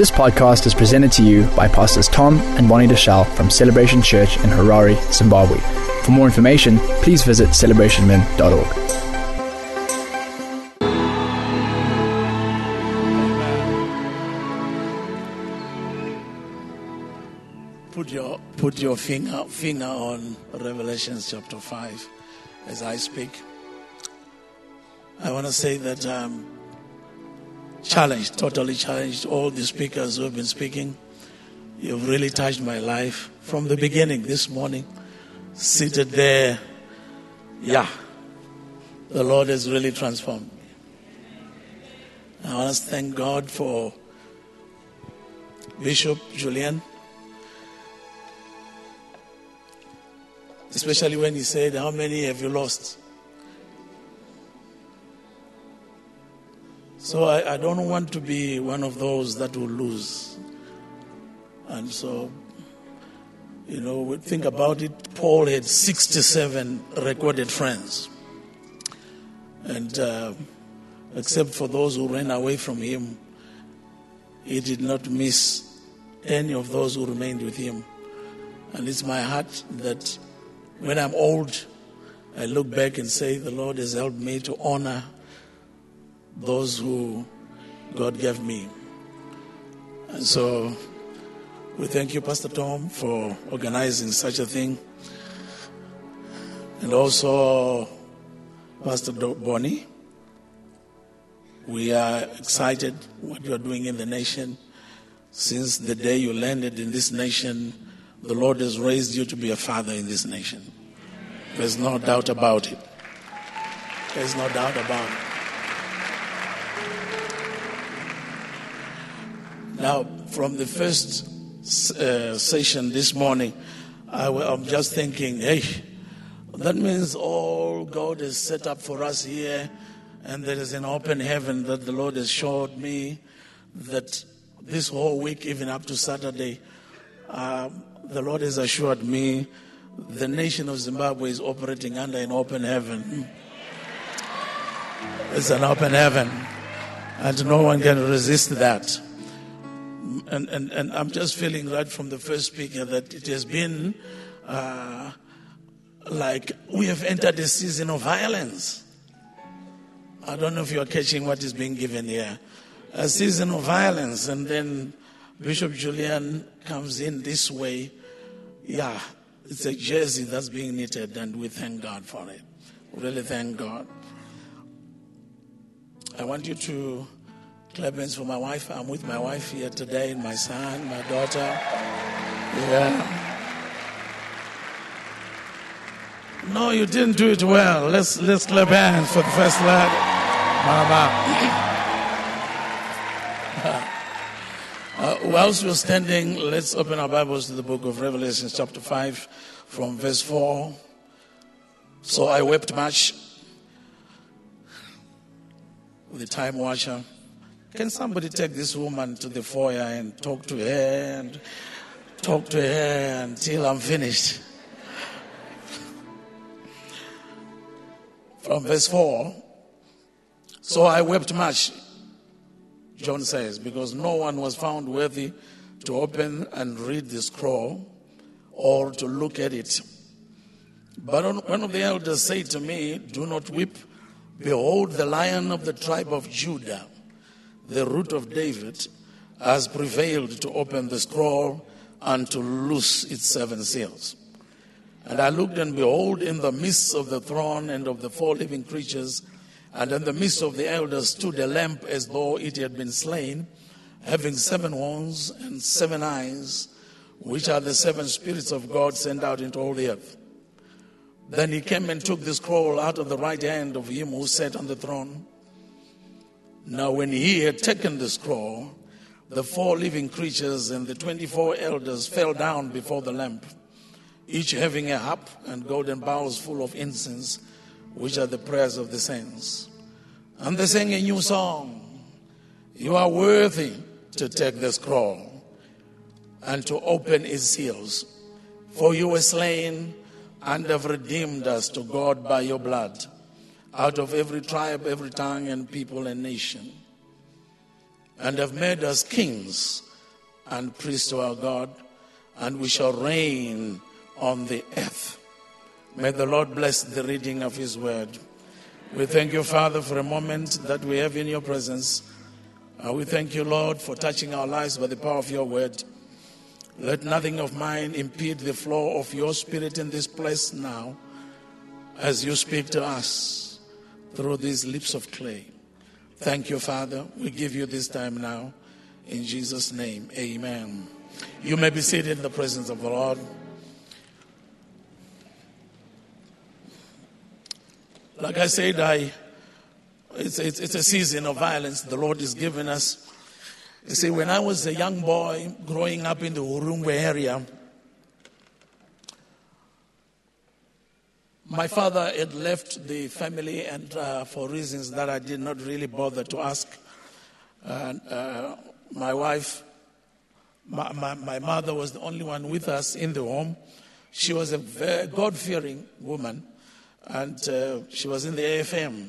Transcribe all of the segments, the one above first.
This podcast is presented to you by Pastors Tom and Bonnie Deshazo from Celebration Church in Harare, Zimbabwe. For more information, please visit celebrationmen.org. Put your put your finger finger on Revelation chapter five as I speak. I want to say that um, challenged, totally challenged all the speakers who have been speaking. You've really touched my life from the beginning this morning. Seated there, yeah, the Lord has really transformed me. I want to thank God for Bishop Julian. Especially when he said, How many have you lost? So I, I, don't want to be one of those that will lose. And so, you know, think about it. Paul had 67 recorded friends. And uh, except for those who ran away from him, he did not miss any of those who remained with him. And it's my heart that when I'm old, I look back and say, The Lord has helped me to honor those who God gave me. And so we thank you, Pastor Tom, for organizing such a thing. And also, Pastor Bonnie, we are excited what you are doing in the nation. Since the day you landed in this nation, the Lord has raised you to be a father in this nation. There's no doubt about it. There's no doubt about it. Now, from the first uh, session this morning, I, am just thinking, hey, that means all God has set up for us here, and there is an open heaven that the Lord has showed me that this whole week, even up to Saturday, uh, the Lord has assured me the nation of Zimbabwe is operating under an open heaven. It's an open heaven, and no one can resist that and, and, and I'm just feeling right from the first speaker that it has been uh, like we have entered a season of violence. I don't know if you are catching what is being given here. A season of violence, and then Bishop Julian comes in this way. Yeah, it's a jersey that's being knitted, and we thank God for it. Really thank God. I want you to Hands for my wife. I'm with my wife here today, my son, my daughter. Yeah. No, you didn't do it well. Let's let's clap hands for the first lad, Mama. Uh, whilst we're standing, let's open our Bibles to the book of Revelation, chapter 5, from verse 4. So I wept much. With the time watcher. Can somebody take this woman to the foyer and talk to her and talk to her until I'm finished? From verse 4. So I wept much, John says, because no one was found worthy to open and read the scroll or to look at it. But one of the elders said to me, Do not weep. Behold, the lion of the tribe of Judah the root of David, has prevailed to open the scroll and to loose its seven seals. And I looked, and behold, in the midst of the throne and of the four living creatures, and in the midst of the elders stood a lamb as though it had been slain, having seven horns and seven eyes, which are the seven spirits of God sent out into all the earth. Then he came and took the scroll out of the right hand of him who sat on the throne. Now, when he had taken the scroll, the four living creatures and the 24 elders fell down before the lamp, each having a harp and golden bowls full of incense, which are the prayers of the saints. And they sang a new song You are worthy to take the scroll and to open its seals, for you were slain and have redeemed us to God by your blood out of every tribe, every tongue, and people and nation, and have made us kings and priests to our God, and we shall reign on the earth. May the Lord bless the reading of His word. We thank you, Father, for a moment that we have in your presence. Uh, we thank you, Lord, for touching our lives by the power of your word. Let nothing of mine impede the flow of your spirit in this place now as you speak to us through these lips of clay. Thank you, Father. We give you this time now. In Jesus' name, amen. You may be seated in the presence of the Lord. Like I said, I, it's, it's, it's a season of violence the Lord is giving us. You see, when I was a young boy growing up in the Urungwe area, my father had left the family, and uh, for reasons that I did not really bother to ask, uh, my wife, my, my, my, mother was the only one with us in the home. She was a very God fearing woman, and uh, she was in the AFM.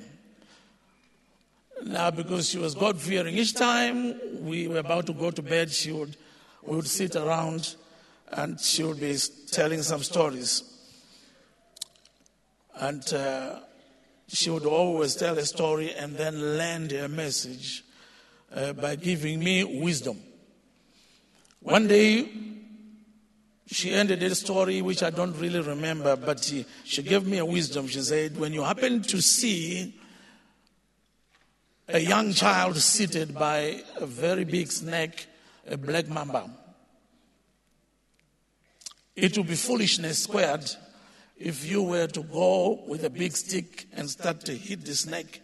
Now, because she was God fearing, each time we were about to go to bed, she would, we would sit around and she would be telling some stories. And uh, she would always tell a story and then land a message uh, by giving me wisdom. One day, she ended a story which I don't really remember, but she, she gave me a wisdom. She said, When you happen to see a young child seated by a very big snake, a black mamba, it will be foolishness squared if you were to go with a big stick and start to hit the snake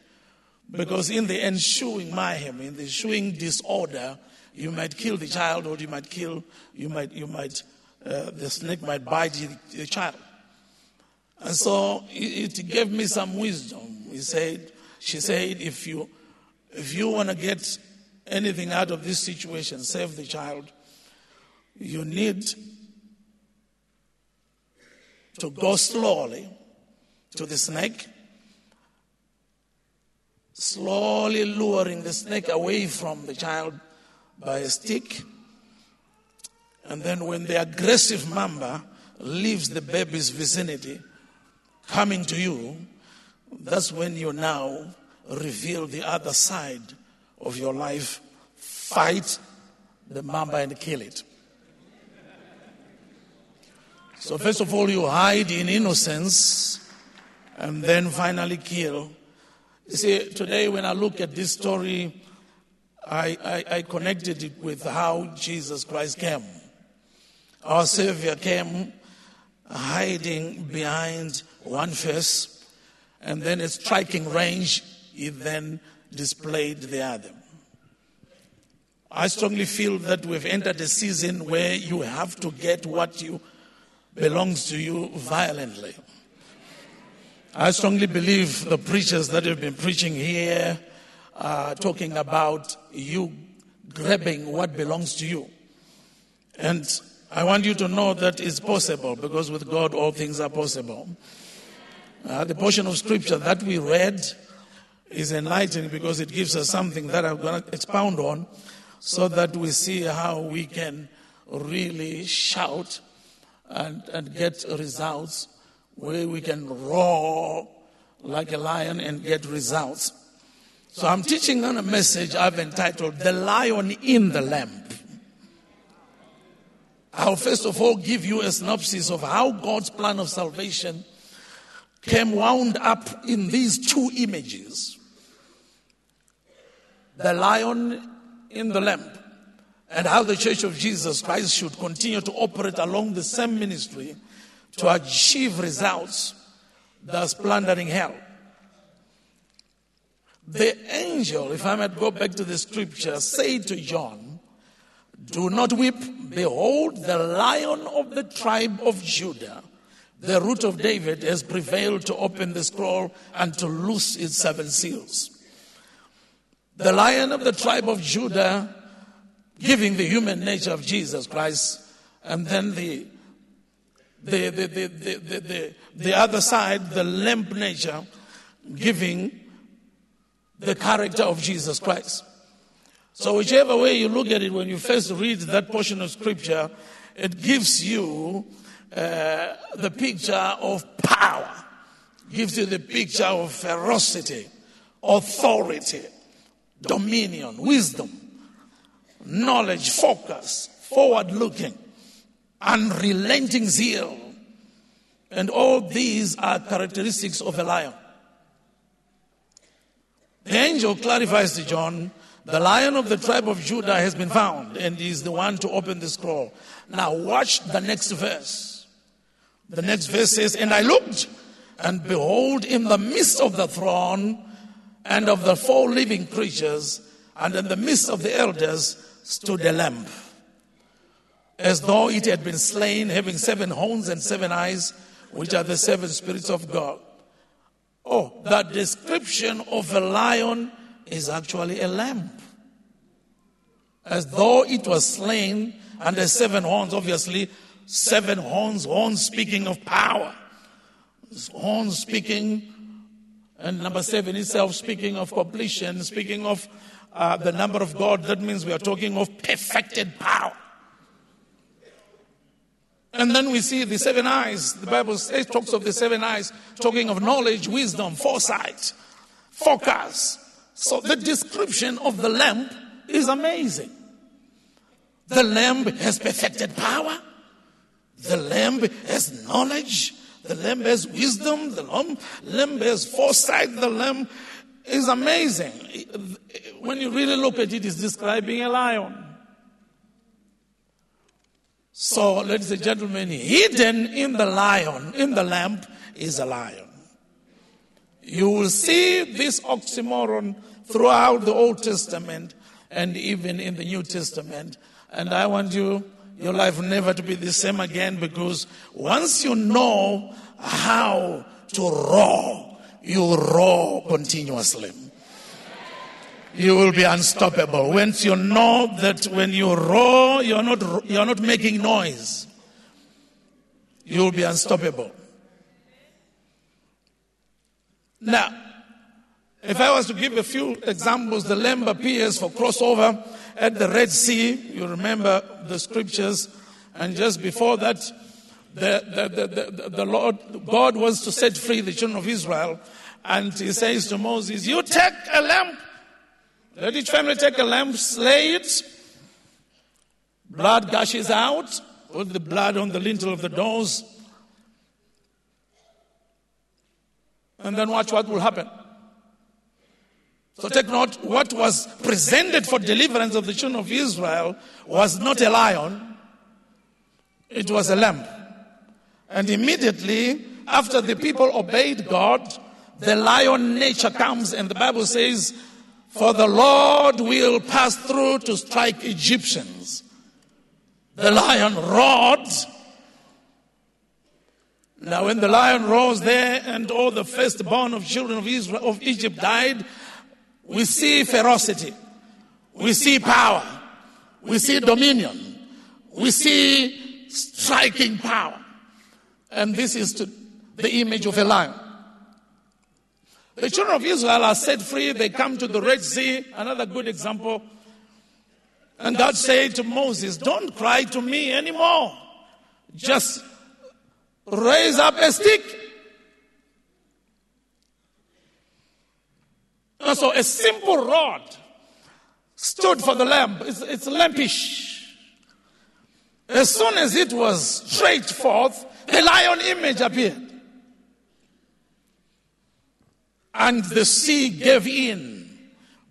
because in the ensuing mayhem, in the ensuing disorder, you might kill the child or you might kill, you might, you might, uh, the snake might bite the, the child. And so it, it gave me some wisdom. He said, she said, if you, if you want to get anything out of this situation, save the child, you need to go slowly to the snake slowly luring the snake away from the child by a stick. And then, when the aggressive mamba leaves the baby's vicinity, coming to you, that's when you now reveal the other side of your life. Fight the mamba and kill it. So, first of all, you hide in innocence and then finally kill you see, today when I look at this story, I, I, I connected it with how Jesus Christ came. Our Savior came hiding behind one face, and then at striking range, he then displayed the other. I strongly feel that we've entered a season where you have to get what you belongs to you violently. I strongly believe the preachers that have been preaching here are talking about you grabbing what belongs to you. And I want you to know that it's possible because with God all things are possible. Uh, the portion of scripture that we read is enlightening because it gives us something that I'm going to expound on so that we see how we can really shout and, and get results where we can roar like a lion and get results. So I'm teaching on a message I've entitled The Lion in the Lamp. I'll first of all give you a synopsis of how God's plan of salvation came wound up in these two images the lion in the lamp, and how the Church of Jesus Christ should continue to operate along the same ministry to achieve results, thus plundering hell. The angel, if I might go back to the scripture, said to John, Do not weep. Behold, the lion of the tribe of Judah, the root of David, has prevailed to open the scroll and to loose its seven seals. The lion of the tribe of Judah, giving the human nature of Jesus Christ, and then the the, the, the, the, the, the other side, the lamp nature, giving the character of Jesus Christ. So, whichever way you look at it, when you first read that portion of scripture, it gives you uh, the picture of power, gives you the picture of ferocity, authority, dominion, wisdom, knowledge, focus, forward looking, unrelenting zeal. And all these are characteristics of a lion. The angel clarifies to John the lion of the tribe of Judah has been found and is the one to open the scroll. Now, watch the next verse. The next verse says, And I looked, and behold, in the midst of the throne and of the four living creatures, and in the midst of the elders, stood a lamb, as though it had been slain, having seven horns and seven eyes, which are the seven spirits of God. Oh, the description of a lion is actually a lamb. As though it was slain under seven horns, obviously, seven horns, horns speaking of power, horns speaking, and number seven itself speaking of completion, speaking of uh, the number of God. That means we are talking of perfected power. And then we see the seven eyes. The Bible says, talks of the seven eyes, talking of knowledge, wisdom, foresight, focus, so the description of the lamb is amazing. The lamb has perfected power. The lamb has knowledge. The lamb has wisdom. The lamb, lamb has foresight. The lamb is amazing. When you really look at it, it's describing a lion. So, ladies and gentlemen, hidden in the lion, in the lamp, is a lion. You will see this oxymoron throughout the Old Testament and even in the New Testament. And I want you, your life never to be the same again because once you know how to roar, you roar continuously. You will be unstoppable. Once you know that when you roar, you're not, you're not making noise, you will be unstoppable. Now, if I was to give a few examples, the lamb appears for crossover at the Red Sea. You remember the scriptures. And just before that, the, the, the, the, Lord, God wants to set free the children of Israel. And he says to Moses, You take a lamb. Let each family take a lamb, slay it. Blood gushes out. Put the blood on the lintel of the doors. and then watch what will happen. So take note, what was presented for deliverance of the children of Israel was not a lion, it was a lamb. And immediately after the people obeyed God, the lion nature comes, and the Bible says, For the Lord will pass through to strike Egyptians. The lion roared now, when the lion rose there and all the firstborn of children of Israel of Egypt died, we see ferocity, we see power, we see dominion, we see striking power, and this is to the image of a lion. The children of Israel are set free. They come to the Red Sea. Another good example. And God said to Moses, Don't cry to me anymore. Just raise up a stick. And so a simple rod stood for the lamb. It's, it's lampish. As soon as it was stretched forth, the lion image appeared. And the sea gave in.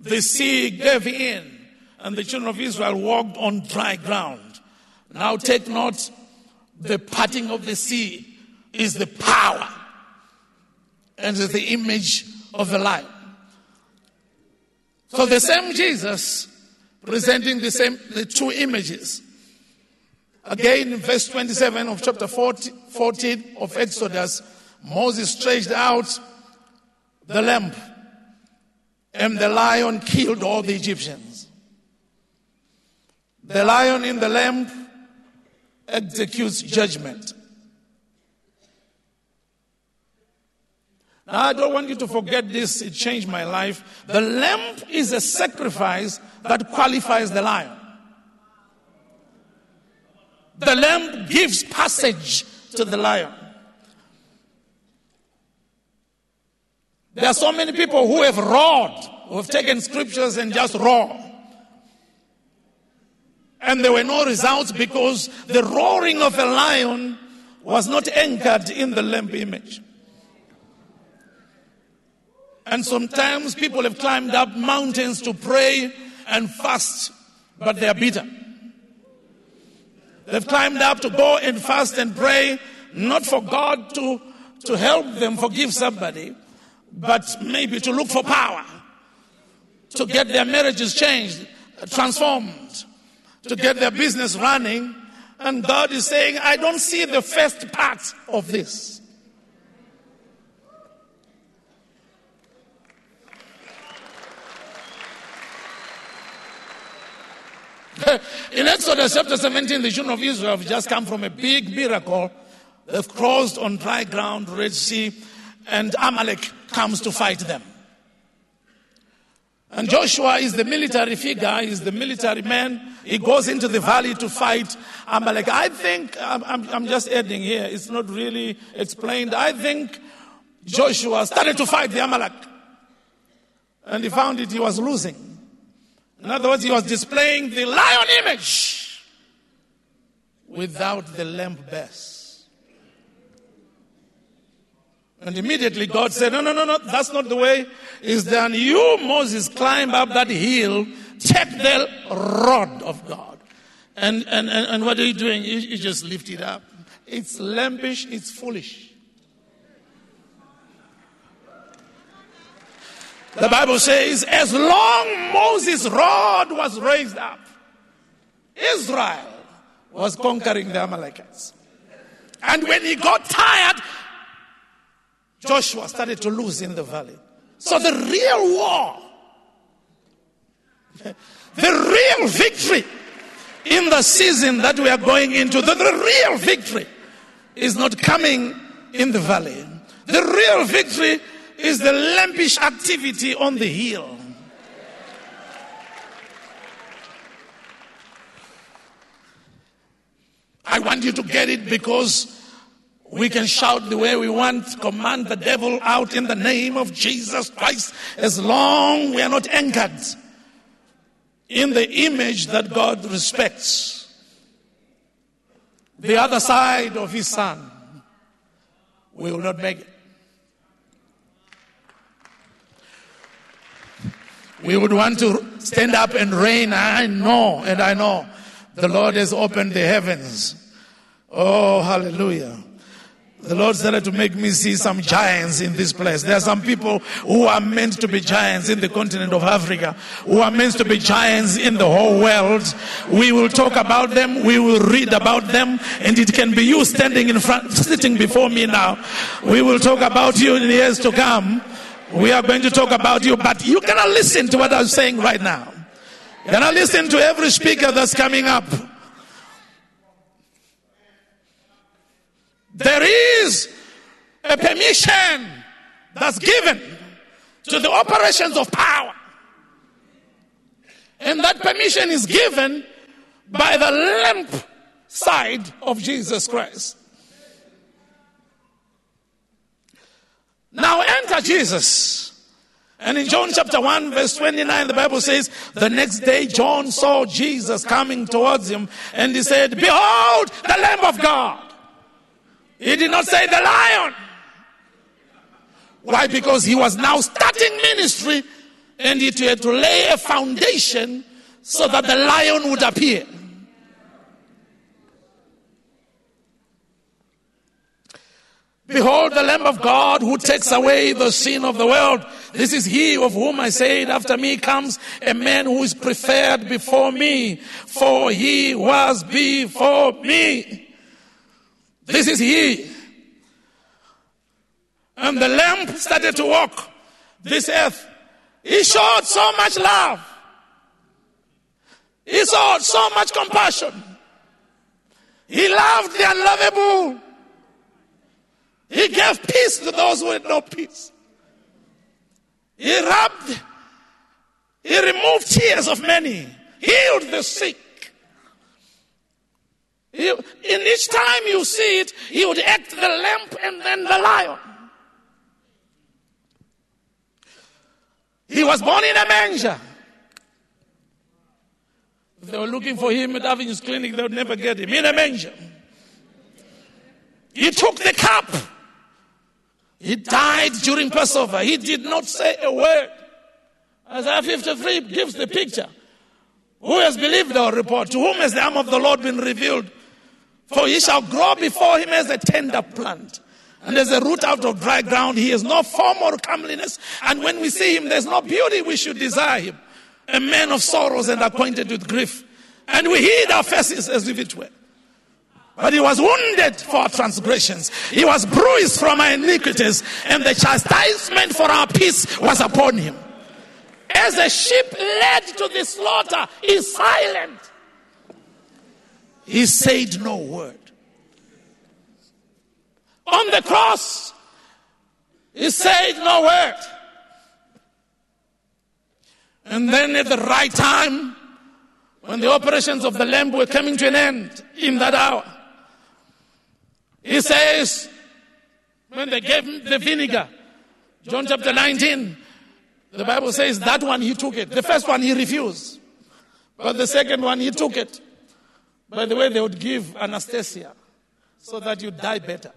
The sea gave in. And the children of Israel walked on dry ground. Now take note the parting of the sea is the power and is the image of the lion. So the same Jesus presenting the same the two images. Again in verse 27 of chapter 40, 14 of Exodus, Moses stretched out the lamp and the lion killed all the Egyptians. The lion in the lamp executes judgment. Now, I don't want you to forget this, it changed my life. The lamb is a sacrifice that qualifies the lion. The lamb gives passage to the lion. There are so many people who have roared, who have taken scriptures and just roared. And there were no results because the roaring of a lion was not anchored in the lamb image. And sometimes people have climbed up mountains to pray and fast, but they are bitter. They've climbed up to go and fast and pray, not for God to, to help them forgive somebody, but maybe to look for power, to get their marriages changed, transformed, to get their business running. And God is saying, I don't see the first part of this. In Exodus chapter 17, the children of Israel have just come from a big miracle. They've crossed on dry ground, Red Sea, and Amalek comes to fight them. And Joshua is the military figure, he's the military man. He goes into the valley to fight Amalek. I think, I'm, I'm, just adding here, it's not really explained. I think Joshua started to fight the Amalek. And he found it, he was losing. In other words, he was displaying the lion image without the lamb base. And immediately God said, No, no, no, no, that's not the way it's done. You, Moses, climb up that hill, take the rod of God. And, and, and, and what are you doing? You, you just lift it up. It's lambish, it's foolish. The Bible says, as long Moses' rod was raised up, Israel was conquering the Amalekites. And when he got tired, Joshua started to lose in the valley. So the real war, the real victory in the season that we are going into, the, the real victory is not coming in the valley. The real victory is the lampish activity on the hill. I want you to get it because we can shout the way we want, command the devil out in the name of Jesus Christ, as long we are not anchored in the image that God respects. The other side of his son, we will not make it. We would want to stand up and reign. I know, and I know the Lord has opened the heavens. Oh, hallelujah. The Lord started to make me see some giants in this place. There are some people who are meant to be giants in the continent of Africa, who are meant to be giants in the whole world. We will talk about them, we will read about them, and it can be you standing in front, sitting before me now. We will talk about you in years to come. We are going to talk about you, but you cannot listen to what I'm saying right now. You cannot listen to every speaker that's coming up. There is a permission that's given to the operations of power. And that permission is given by the lamp side of Jesus Christ. Now enter Jesus. And in John chapter 1 verse 29, the Bible says, the next day John saw Jesus coming towards him and he said, behold the Lamb of God. He did not say the lion. Why? Because he was now starting ministry and he had to lay a foundation so that the lion would appear. Behold the Lamb of God who takes away the sin of the world. This is he of whom I said, after me comes a man who is preferred before me, for he was before me. This is he. And the lamb started to walk this earth. He showed so much love. He showed so much compassion. He loved the unlovable. He gave peace to those who had no peace. He rubbed, he removed tears of many, healed the sick. He, in each time you see it, he would act the lamp and then the lion. He was born in a manger. If they were looking for him at Avenues Clinic, they would never get him in a manger. He took the cup. He died during Passover. He did not say a word. Isaiah 53 gives the picture. Who has believed our report? To whom has the arm of the Lord been revealed? For he shall grow before him as a tender plant. And as a root out of dry ground, he has no form or comeliness. And when we see him, there's no beauty we should desire him. A man of sorrows and acquainted with grief. And we hid our faces as if it were. But he was wounded for our transgressions. He was bruised from our iniquities. And the chastisement for our peace was upon him. As a sheep led to the slaughter is silent. He said no word. On the cross, he said no word. And then at the right time, when the operations of the lamb were coming to an end in that hour, he says, when they gave him the vinegar, John chapter 19, the Bible says that one he took it. The first one he refused. But the second one he took it. By the way, they would give anesthesia so that you die better.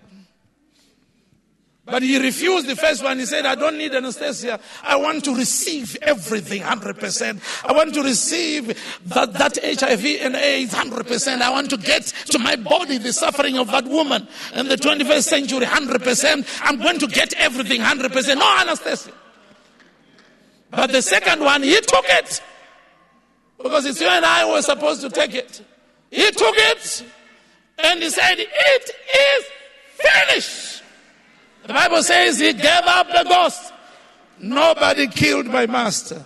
But he refused the first one. He said, I don't need anesthesia. I want to receive everything 100%. I want to receive that, that HIV and AIDS 100%. I want to get to my body the suffering of that woman in the 21st century 100%. I'm going to get everything 100%. No anesthesia. But the second one, he took it. Because it's you and I were supposed to take it. He took it and he said, It is finished. The Bible says he gave up the ghost. Nobody killed my master.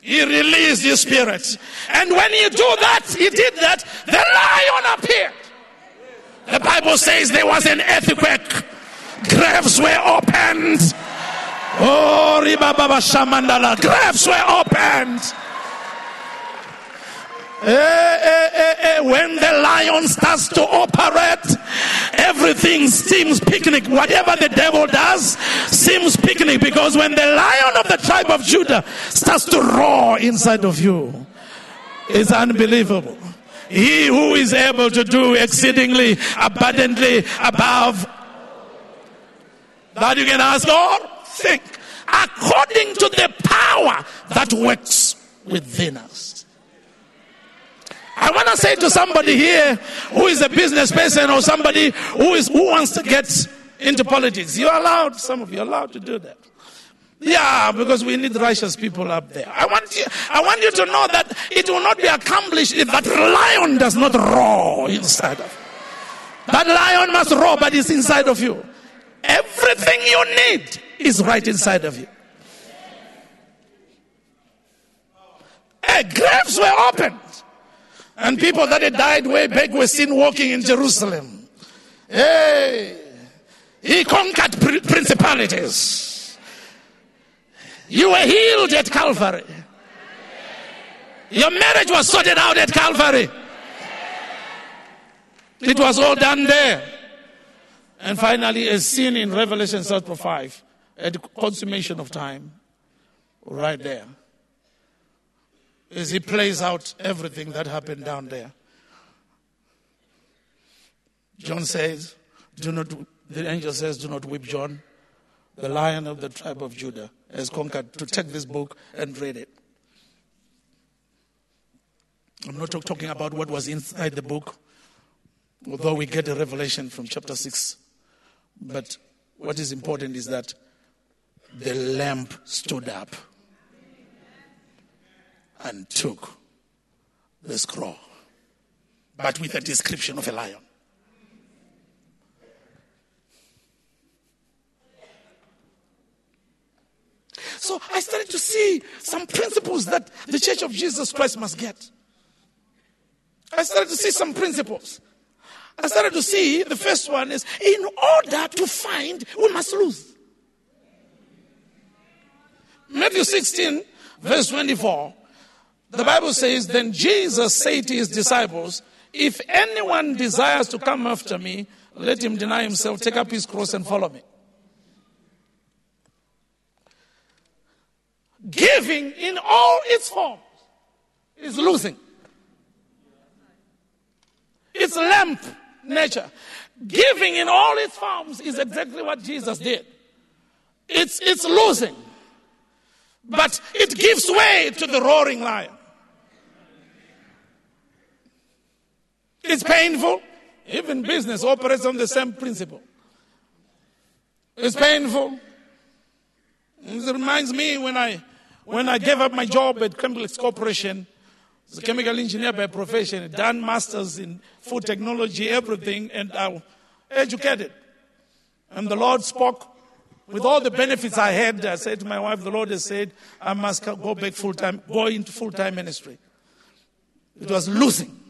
He released his spirit. And when he do that, he did that, the lion appeared. The Bible says there was an earthquake. Graves were opened. Oh, Riba Baba Shamandala. Graves were opened. Eh, eh, eh, when the lion starts to operate, everything seems picnic. Whatever the devil does seems picnic because when the lion of the tribe of Judah starts to roar inside of you, it's unbelievable. He who is able to do exceedingly abundantly above that you can ask or think according to the power that works within us. I want to say to somebody here who is a business person or somebody who is who wants to get into politics. You're allowed, some of you are allowed to do that. Yeah, because we need righteous people up there. I want you, I want you to know that it will not be accomplished if that lion does not roar inside of you. That lion must roar, but it's inside of you. Everything you need is right inside of you. Hey, graves were opened. And people that had died way back were seen walking in Jerusalem. Hey, he conquered principalities. You were healed at Calvary. Your marriage was sorted out at Calvary. It was all done there. And finally, as seen in Revelation chapter 5, at the consummation of time, right there as he plays out everything that happened down there. John says, Do not, the angel says, Do not weep, John. The lion of the tribe of Judah has conquered to take this book and read it. I'm not talking about what was inside the book, although we get a revelation from chapter 6. But what is important is that the lamp stood up and took the scroll, but with a description of a lion. So I started to see some principles that the Church of Jesus Christ must get. I started to see some principles. I started to see the first one is in order to find, we must lose. Matthew 16, verse 24, the Bible says, Then Jesus said to his disciples, If anyone desires to come after me, let him deny himself, take up his cross, and follow me. Giving in all its forms is losing. It's lamp nature. Giving in all its forms is exactly what Jesus did. It's, it's losing. But it gives way to the roaring lion. It's painful. Even business operates on the same principle. It's painful. It reminds me when I, when I gave up my job at Complex Corporation, as a chemical engineer by profession, done masters in food technology, everything, and I educated. And the Lord spoke with all the benefits I had. I said to my wife, the Lord has said, I must go back full time, go into full time ministry. It was losing.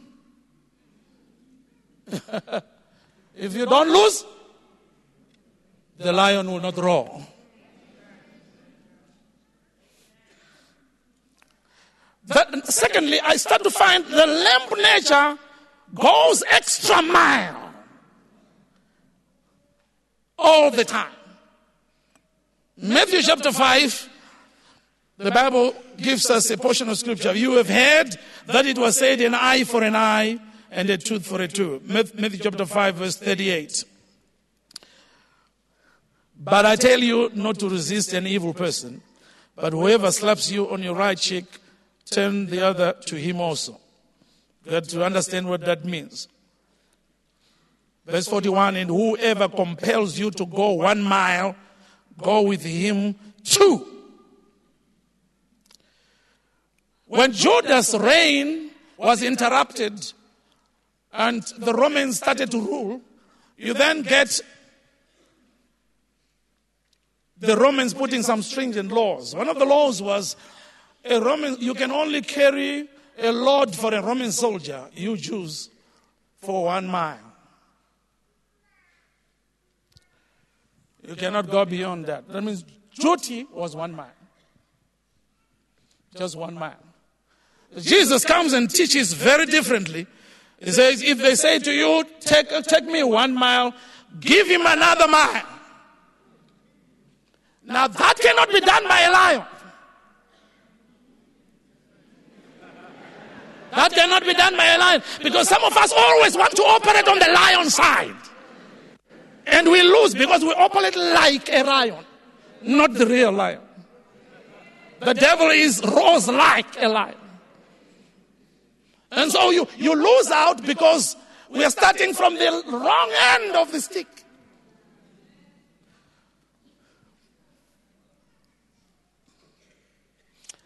if you don't lose, the lion will not roar. That, secondly, I start to find the lamp nature goes extra mile all the time. Matthew chapter 5, the Bible gives us a portion of scripture. You have heard that it was said an eye for an eye and a tooth for a tooth. Matthew chapter 5, verse 38. But I tell you not to resist an evil person, but whoever slaps you on your right cheek, turn the other to him also. You have to understand what that means. Verse 41 And whoever compels you to go one mile, go with him two. When Judas' reign was interrupted and the Romans started to rule, you then get the Romans putting some stringent laws. One of the laws was a Roman, you can only carry a load for a Roman soldier, you Jews, for one mile. You cannot go beyond that. That means duty was one mile. Just one mile. Jesus comes and teaches very differently. He says, if they say to you, take, take me one mile, give him another mile. Now that cannot be done by a lion. That cannot be done by a lion because some of us always want to operate on the lion side. And we lose because we operate like a lion, not the real lion. The devil is rose like a lion. And so you, you lose out because we are starting from the wrong end of the stick.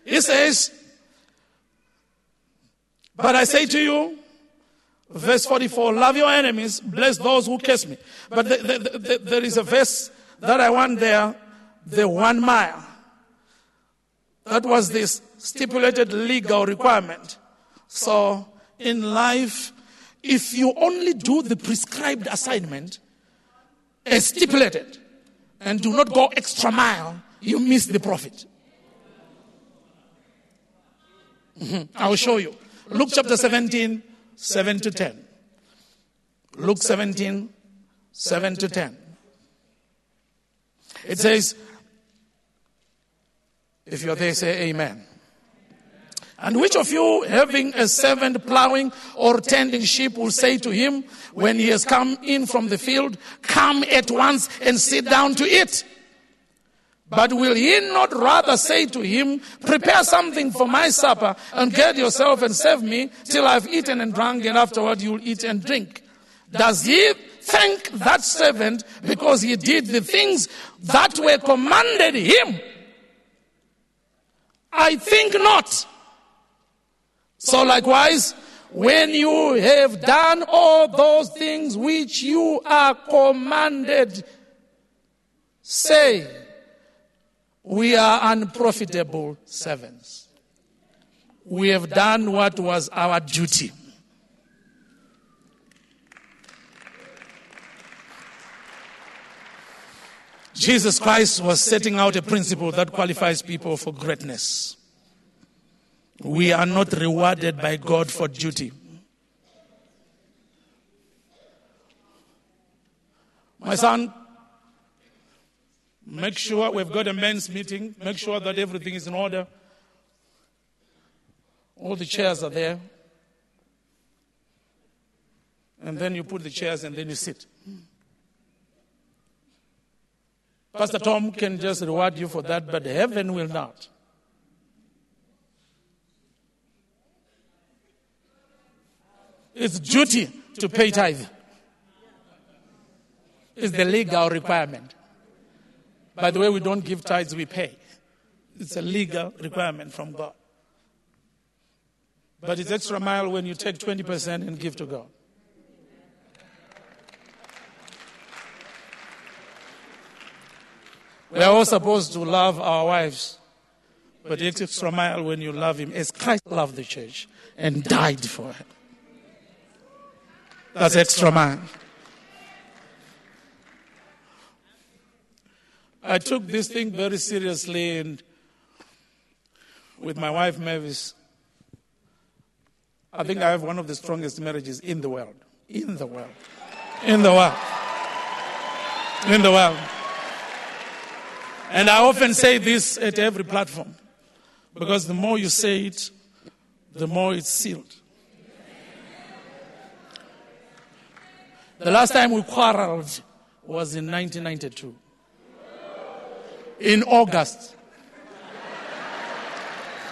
He says, But I say to you, verse 44, love your enemies, bless those who curse me. But the, the, the, there is a verse that I want there, the one mile. That was this stipulated legal requirement. So in life, if you only do the prescribed assignment as stipulated and do not go extra mile, you miss the profit. Mm-hmm. I'll show you. Luke chapter 17, 7 to 10. Luke 17, 7 to 10. It says, if you're there, say amen. And which of you, having a servant plowing or tending sheep, will say to him, when he has come in from the field, come at once and sit down to eat? But will he not rather say to him, Prepare something for my supper and get yourself and serve me till I've eaten and drunk, and afterward you'll eat and drink? Does he thank that servant because he did the things that were commanded him? I think not. So likewise, when you have done all those things which you are commanded, say, we are unprofitable servants. We have done what was our duty. Jesus Christ was setting out a principle that qualifies people for greatness. We are not rewarded by God for duty. My son, make sure we've got a men's meeting. Make sure that everything is in order. All the chairs are there. And then you put the chairs and then you sit. Pastor Tom can just reward you for that, but heaven will not. It's duty to pay tithe. It's the legal requirement. By the way, we don't give tithes, we pay. It's a legal requirement from God. But it's extra mile when you take 20% and give to God. We are all supposed to love our wives, but it's extra mile when you love Him as Christ loved the church and died for her. That's extra man. I took this thing very seriously and with my wife Mavis. I think I have one of the strongest marriages in the world. In the world. In the world. In the world. And I often say this at every platform because the more you say it, the more it's sealed. The last time we quarreled was in 1992 in August.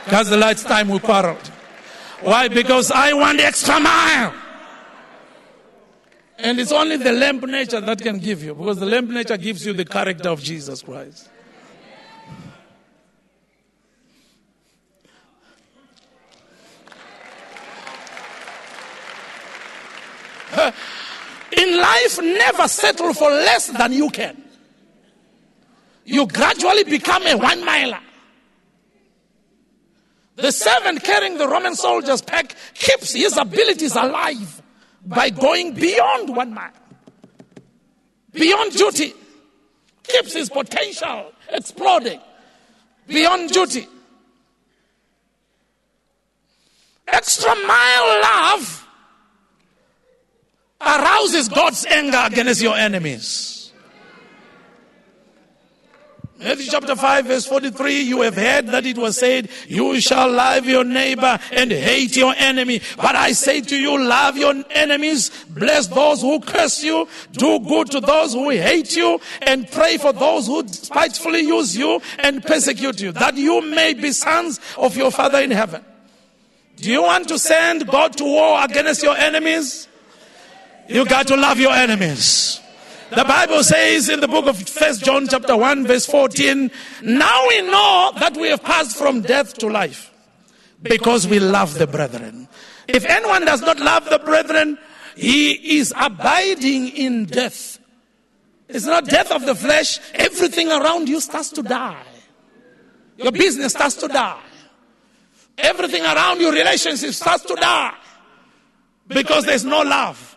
That's the last time we quarreled. Why? Because I want the extra mile. And it's only the lamb nature that can give you, because the lamb nature gives you the character of Jesus Christ. In life, never settle for less than you can you gradually become a one miler. The servant carrying the Roman soldier's pack keeps his abilities alive by going beyond one mile, beyond duty, keeps his potential exploding beyond duty. Extra mile love arouses God's anger against your enemies. Matthew chapter 5 verse 43, you have heard that it was said, you shall love your neighbor and hate your enemy. But I say to you, love your enemies, bless those who curse you, do good to those who hate you, and pray for those who spitefully use you and persecute you, that you may be sons of your Father in heaven. Do you want to send God to war against your enemies? You got to love your enemies. The Bible says in the book of First John chapter 1 verse 14, now we know that we have passed from death to life because we love the brethren. If anyone does not love the brethren, he is abiding in death. It's not death of the flesh. Everything around you starts to die. Your business starts to die. Everything around your relationship starts to die because there's no love.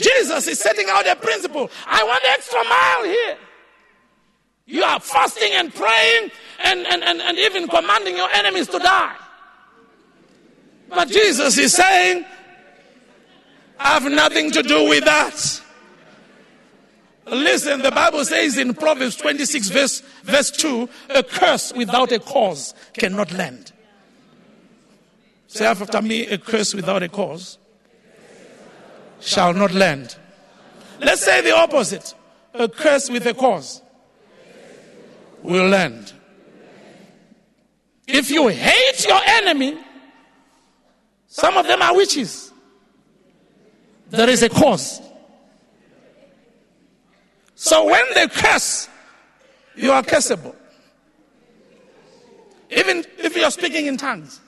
Jesus is setting out a principle. I want the extra mile here. You are fasting and praying and, and, and, and even commanding your enemies to die. But Jesus is saying, I have nothing to do with that. Listen, the Bible says in Proverbs 26, verse, verse 2, a curse without a cause cannot land. Say after me, a curse without a cause shall not land. Let's say the opposite. A curse with a cause will land. If you hate your enemy, some of them are witches. There is a cause. So when they curse, you are curseable. Even if you are speaking in tongues.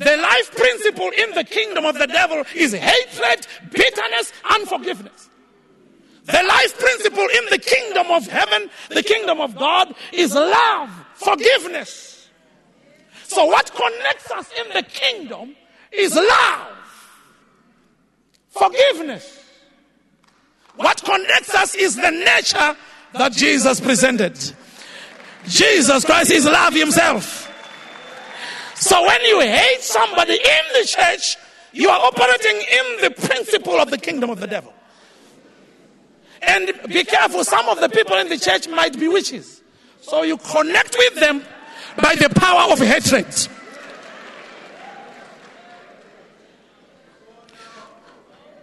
The life principle in the kingdom of the devil is hatred, bitterness, unforgiveness. The life principle in the kingdom of heaven, the kingdom of God, is love, forgiveness. So, what connects us in the kingdom is love, forgiveness. What connects us is the nature that Jesus presented. Jesus Christ is love himself. So when you hate somebody in the church, you are operating in the principle of the kingdom of the devil. And be careful, some of the people in the church might be witches. So you connect with them by the power of hatred.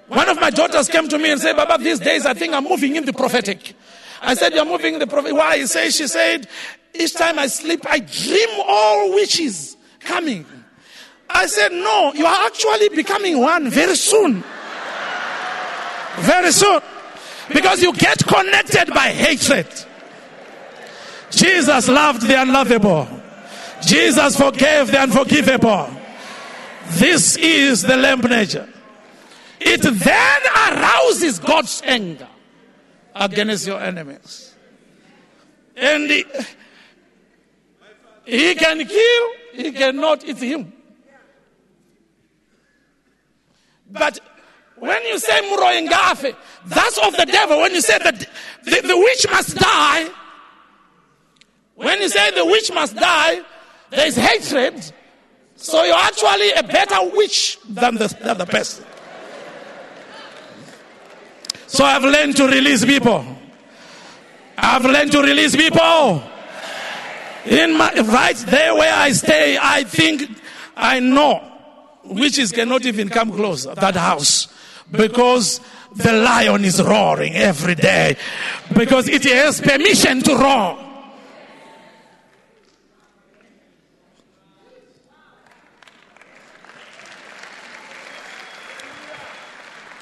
One of my daughters came to me and said, Baba, these days I think I'm moving in the prophetic. I said, You're moving in the prophetic. Why? She said, Each time I sleep, I dream all witches coming. I said, No, you are actually becoming one very soon. Very soon. Because you get connected by hatred. Jesus loved the unlovable. Jesus forgave the unforgivable. This is the lamb nature. It then arouses God's anger against your enemies. And he, can kill, he cannot eat him. But when you say Muroyengafe, that's of the devil. When you say that the, the witch must die, when you say the witch must die, there is hatred. So you're actually a better witch than the, the person. So I've learned to release people. I've learned to release people. In my right there where I stay, I think I know witches cannot even come close that house because the lion is roaring every day because it has permission to roar.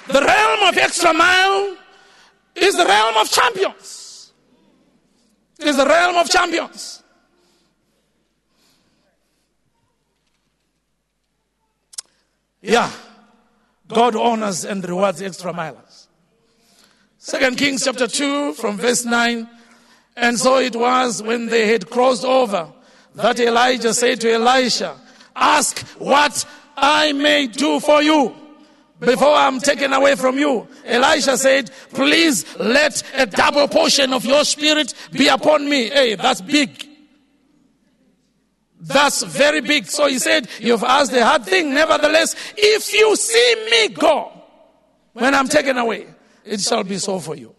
The realm of extra mile is the realm of champions. Is the realm of champions. Yeah. God honors and rewards extra milers. Second Kings chapter 2 from verse 9. And so it was when they had crossed over that Elijah said to Elisha, ask what I may do for you before I'm taken away from you. Elisha said, please let a double portion of your spirit be upon me. Hey, that's big. That's very big. So he said, You've asked a hard thing. Nevertheless, if you see me go when I'm taken away, it shall be so for you.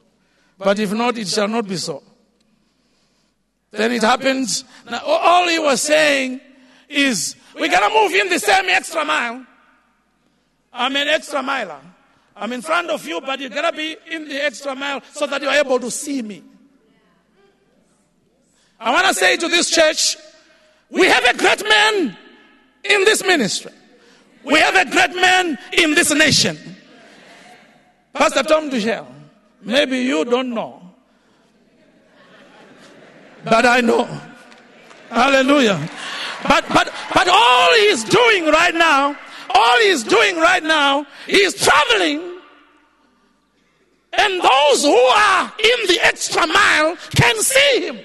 But if not, it shall not be so. Then it happens. Now, all he was saying is, We're going to move in the same extra mile. I'm an extra miler. I'm in front of you, but you're going to be in the extra mile so that you're able to see me. I want to say to this church, we have a great man in this ministry. We have a great man in this nation. Pastor Tom Deuschle, maybe you don't know. But I know. Hallelujah. But, but, but all he's doing right now, all he's doing right now, he's traveling. And those who are in the extra mile can see him.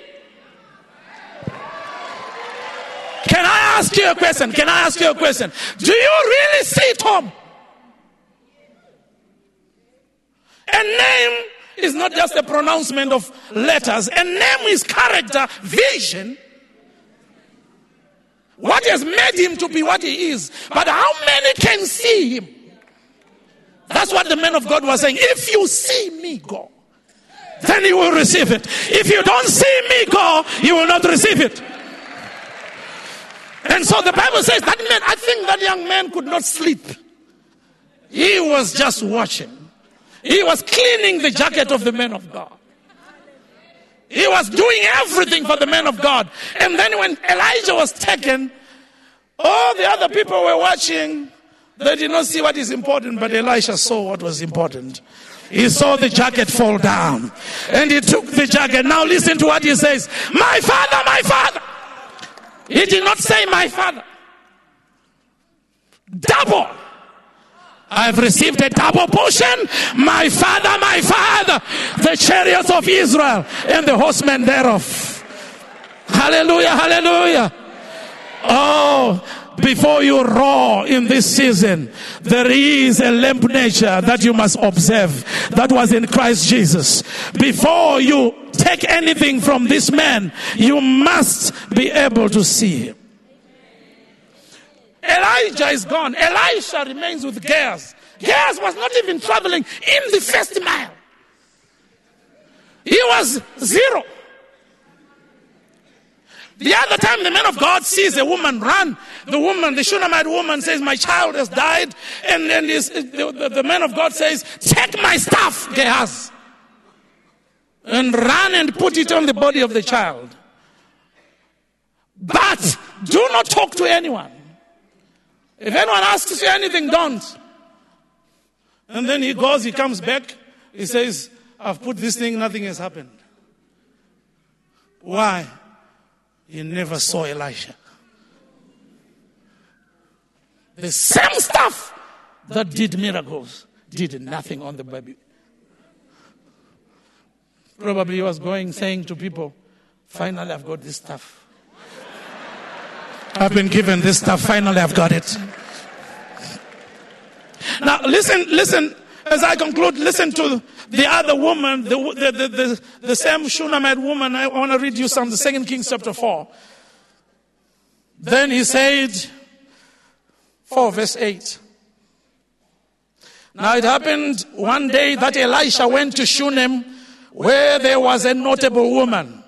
Can I ask you a question? Can I ask you a question? Do you really see Tom? A name is not just a pronouncement of letters, a name is character, vision. What has made him to be what he is. But how many can see him? That's what the man of God was saying. If you see me go, then you will receive it. If you don't see me go, you will not receive it. And so the Bible says that man, I think that young man could not sleep. He was just watching. He was cleaning the jacket of the man of God. He was doing everything for the man of God. And then when Elijah was taken, all the other people were watching. They did not see what is important, but Elisha saw what was important. He saw the jacket fall down and he took the jacket. Now listen to what he says. My father, my father. He did not say my father. Double. I've received a double portion. My father, my father, the chariots of Israel and the horsemen thereof. Hallelujah, hallelujah. Oh, before you roar in this season, there is a lamb nature that you must observe that was in Christ Jesus. Before you take anything from this man, you must be able to see him. Elijah is gone. Elisha remains with Gehazi. Gehazi was not even traveling in the first mile. He was zero. The other time the man of God sees a woman run, the woman, the Shunammite woman says, My child has died. And then the, the, the man of God says, Take my staff, Gehazi, and run and put it on the body of the child. But do not talk to anyone. If anyone asks you anything, don't. And then he goes, he comes back, he says, I've put this thing, nothing has happened. Why? He never saw Elisha. The same stuff that did miracles did nothing on the baby. Probably he was going saying to people, Finally, I've got this stuff. I've been given this stuff. Finally, I've got it. Now, listen, listen, as I conclude, listen to the other woman, the, the, the, the, same Shunammite woman. I want to read you some, the second Kings chapter 4. Then he said, 4 verse 8. Now it happened one day that Elisha went to Shunem where there was a notable woman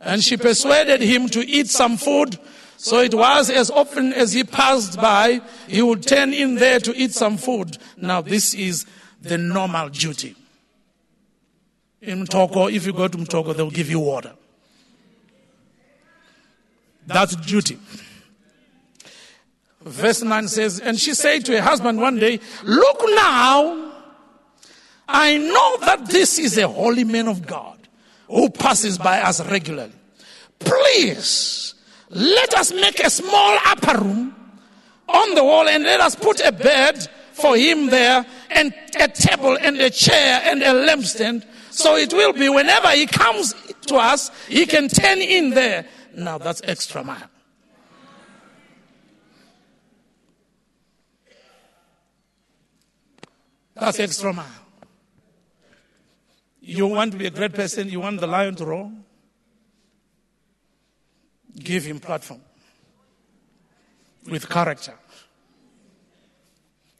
and she persuaded him to eat some food. So it was as often as he passed by, he would turn in there to eat some food. Now this is the normal duty. In Mtoko, if you go to Mtoko, they'll give you water. That's duty. Verse 9 says, And she said to her husband one day, Look now, I know that this is a holy man of God who passes by us regularly. Please, let us make a small upper room on the wall and let us put a bed for him there and a table and a chair and a lampstand. So it will be whenever he comes to us, he can turn in there. Now that's extra mile. That's extra mile. You want to be a great person, you want the lion to roar? Give him platform with character.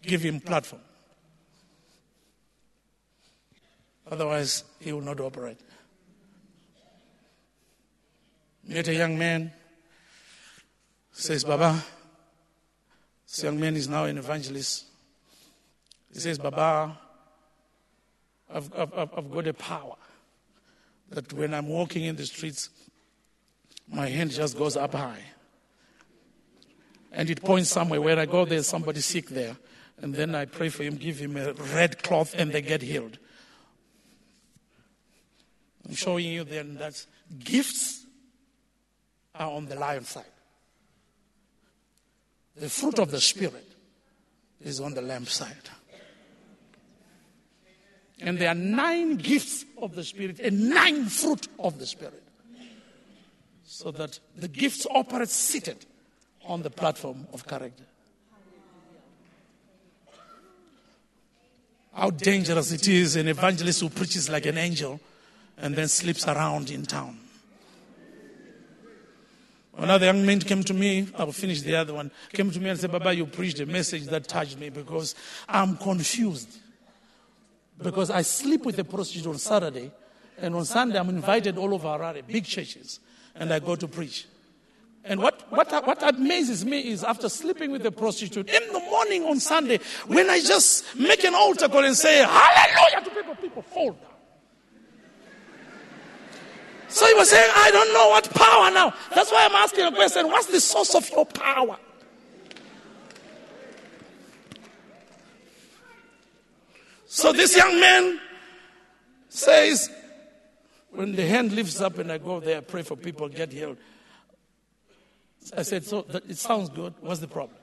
Give him platform. Otherwise, he will not operate. Met a young man, says, Baba, this young man is now an evangelist. He says, Baba, I've, I've, I've got a power that when I'm walking in the streets, my hand just goes up high. And it points somewhere. Where I go, there's somebody sick there. And then I pray for him, give him a red cloth, and they get healed. I'm showing you then that gifts are on the lion side. The fruit of the Spirit is on the lamb side. And there are nine gifts of the Spirit and nine fruit of the Spirit. So that the gifts operate seated on the platform of character. How dangerous it is an evangelist who preaches like an angel and then sleeps around in town. Another young man came to me, I'll finish the other one, came to me and said, Baba, you preached a message that touched me because I'm confused because I sleep with a prostitute on Saturday, and on Sunday I'm invited all over Harare, big churches, and I go to preach. And what, what, what amazes me is after sleeping with a prostitute in the morning on Sunday, when I just make an altar call and say, Hallelujah to people, people fall down. So he was saying, I don't know what power now. That's why I'm asking a question what's the source of your power? So this young man says, when the hand lifts up and I go there, I pray for people, get healed. I said, so it sounds good. What's the problem?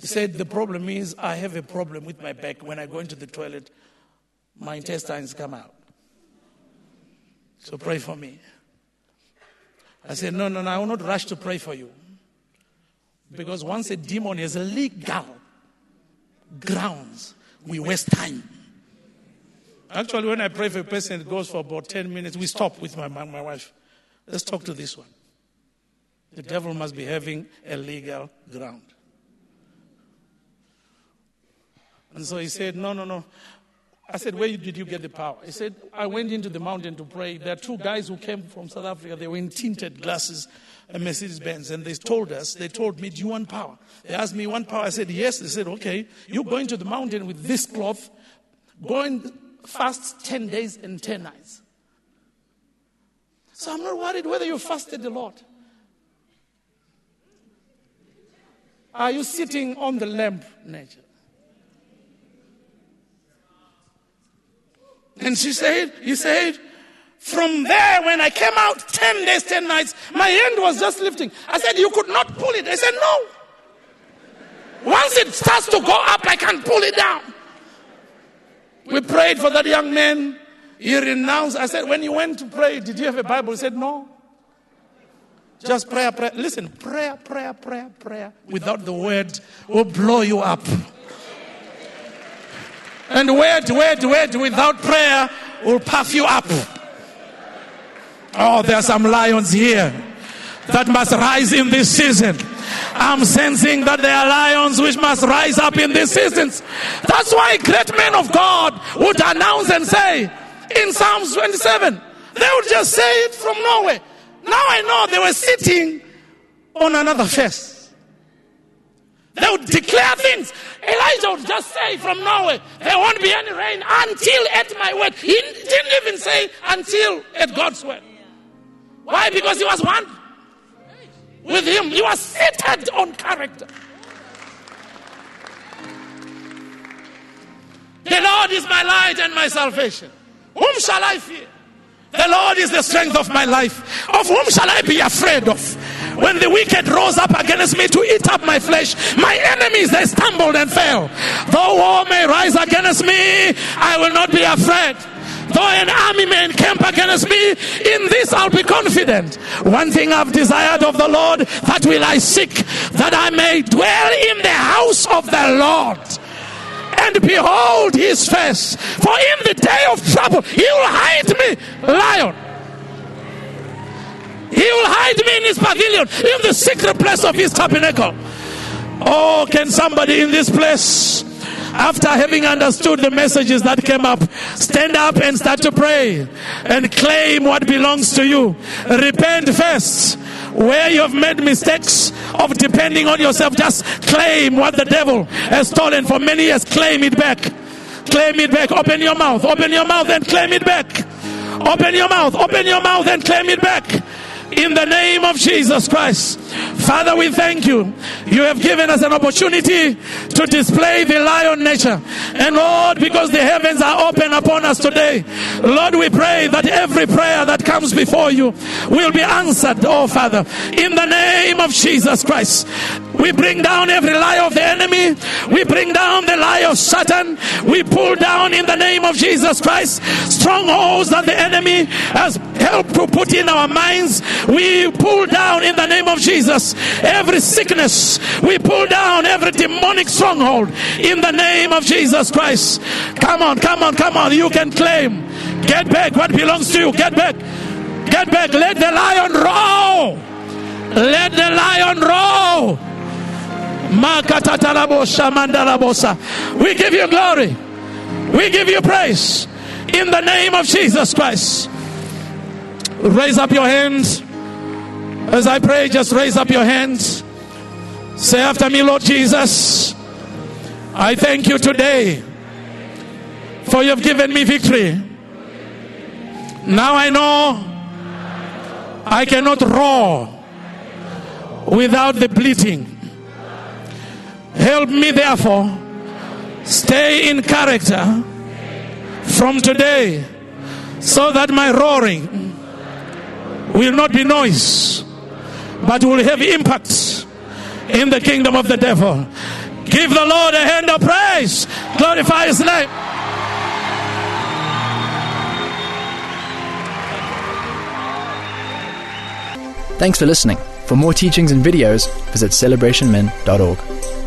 He said, the problem is I have a problem with my back. When I go into the toilet, my intestines come out. So pray for me. I said, no, no, no, I will not rush to pray for you. Because once a demon has legal grounds, we waste time. Actually, when I pray for a person, it goes for about 10 minutes. We stop with my, my, my wife. Let's talk to this one. The devil must be having a legal ground. And so he said, No, no, no. I said, Where did you get the power? He said, I went into the mountain to pray. There are two guys who came from South Africa. They were in tinted glasses, a Mercedes Benz. And they told us, they told me, Do you want power? They asked me, one power? I said, Yes. They said, Okay, you go into the mountain with this cloth, go and fast 10 days and 10 nights. So I'm not worried whether you fasted a lot. Are you sitting on the lamb nature? And she said, he said, from there, when I came out 10 days, 10 nights, my hand was just lifting. I said, You could not pull it. I said, No. Once it starts to go up, I can pull it down. We prayed for that young man. He renounced. I said, When you went to pray, did you have a Bible? He said, No. Just prayer, prayer. Listen, prayer, prayer, prayer, prayer without the word will blow you up. And word, word, word without prayer will puff you up. Oh, there are some lions here that must rise in this season. I'm sensing that there are lions which must rise up in these seasons. That's why great men of God would announce and say in Psalms 27, they would just say it from nowhere. Now I know they were sitting on another face. They would declare things. Elijah would just say from nowhere, there won't be any rain until at my word. He didn't even say until at God's word. Why? Because he was one with him. You are seated on character. The Lord is my light and my salvation. Whom shall I fear? The Lord is the strength of my life. Of whom shall I be afraid of? When the wicked rose up against me to eat up my flesh, my enemies they stumbled and fell. Though war may rise against me, I will not be afraid. Though an army may encamp against me, in this I'll be confident. One thing I've desired of the Lord, that will I seek, that I may dwell in the house of the Lord and behold his face. For in the day of trouble, he will hide me, lion. He will hide me in his pavilion, in the secret place of his tabernacle. Oh, can somebody in this place, after having understood the messages that came up, stand up and start to pray and claim what belongs to you? Repent first where you have made mistakes of depending on yourself, just claim what the devil has stolen for many years. Claim it back. Claim it back. Open your mouth. Open your mouth and claim it back. Open your mouth. Open your mouth and claim it back in the name of Jesus Christ. Father, we thank you. You have given us an opportunity to display the lion nature. And Lord, because the heavens are open upon us today, Lord, we pray that every prayer that comes before you will be answered, oh Father, in the name of Jesus Christ. We bring down every lie of the enemy. We bring down the lie of Satan. We pull down in the name of Jesus Christ strongholds that the enemy has helped to put in our minds. We pull down in the name of Jesus every sickness. We pull down every demonic stronghold in the name of Jesus Christ. Come on, come on, come on. You can claim. Get back what belongs to you. Get back. Get back. Let the lion roar. Let the lion roar. We give you glory. We give you praise. In the name of Jesus Christ. Raise up your hands. As I pray, just raise up your hands. Say after me, Lord Jesus, I thank you today for you've given me victory. Now I know I cannot roar without the bleating. Help me, therefore, stay in character from today so that my roaring will not be noise but will have impact in the kingdom of the devil. Give the Lord a hand of praise. Glorify his name. Thanks for listening. For more teachings and videos, visit celebrationmen.org.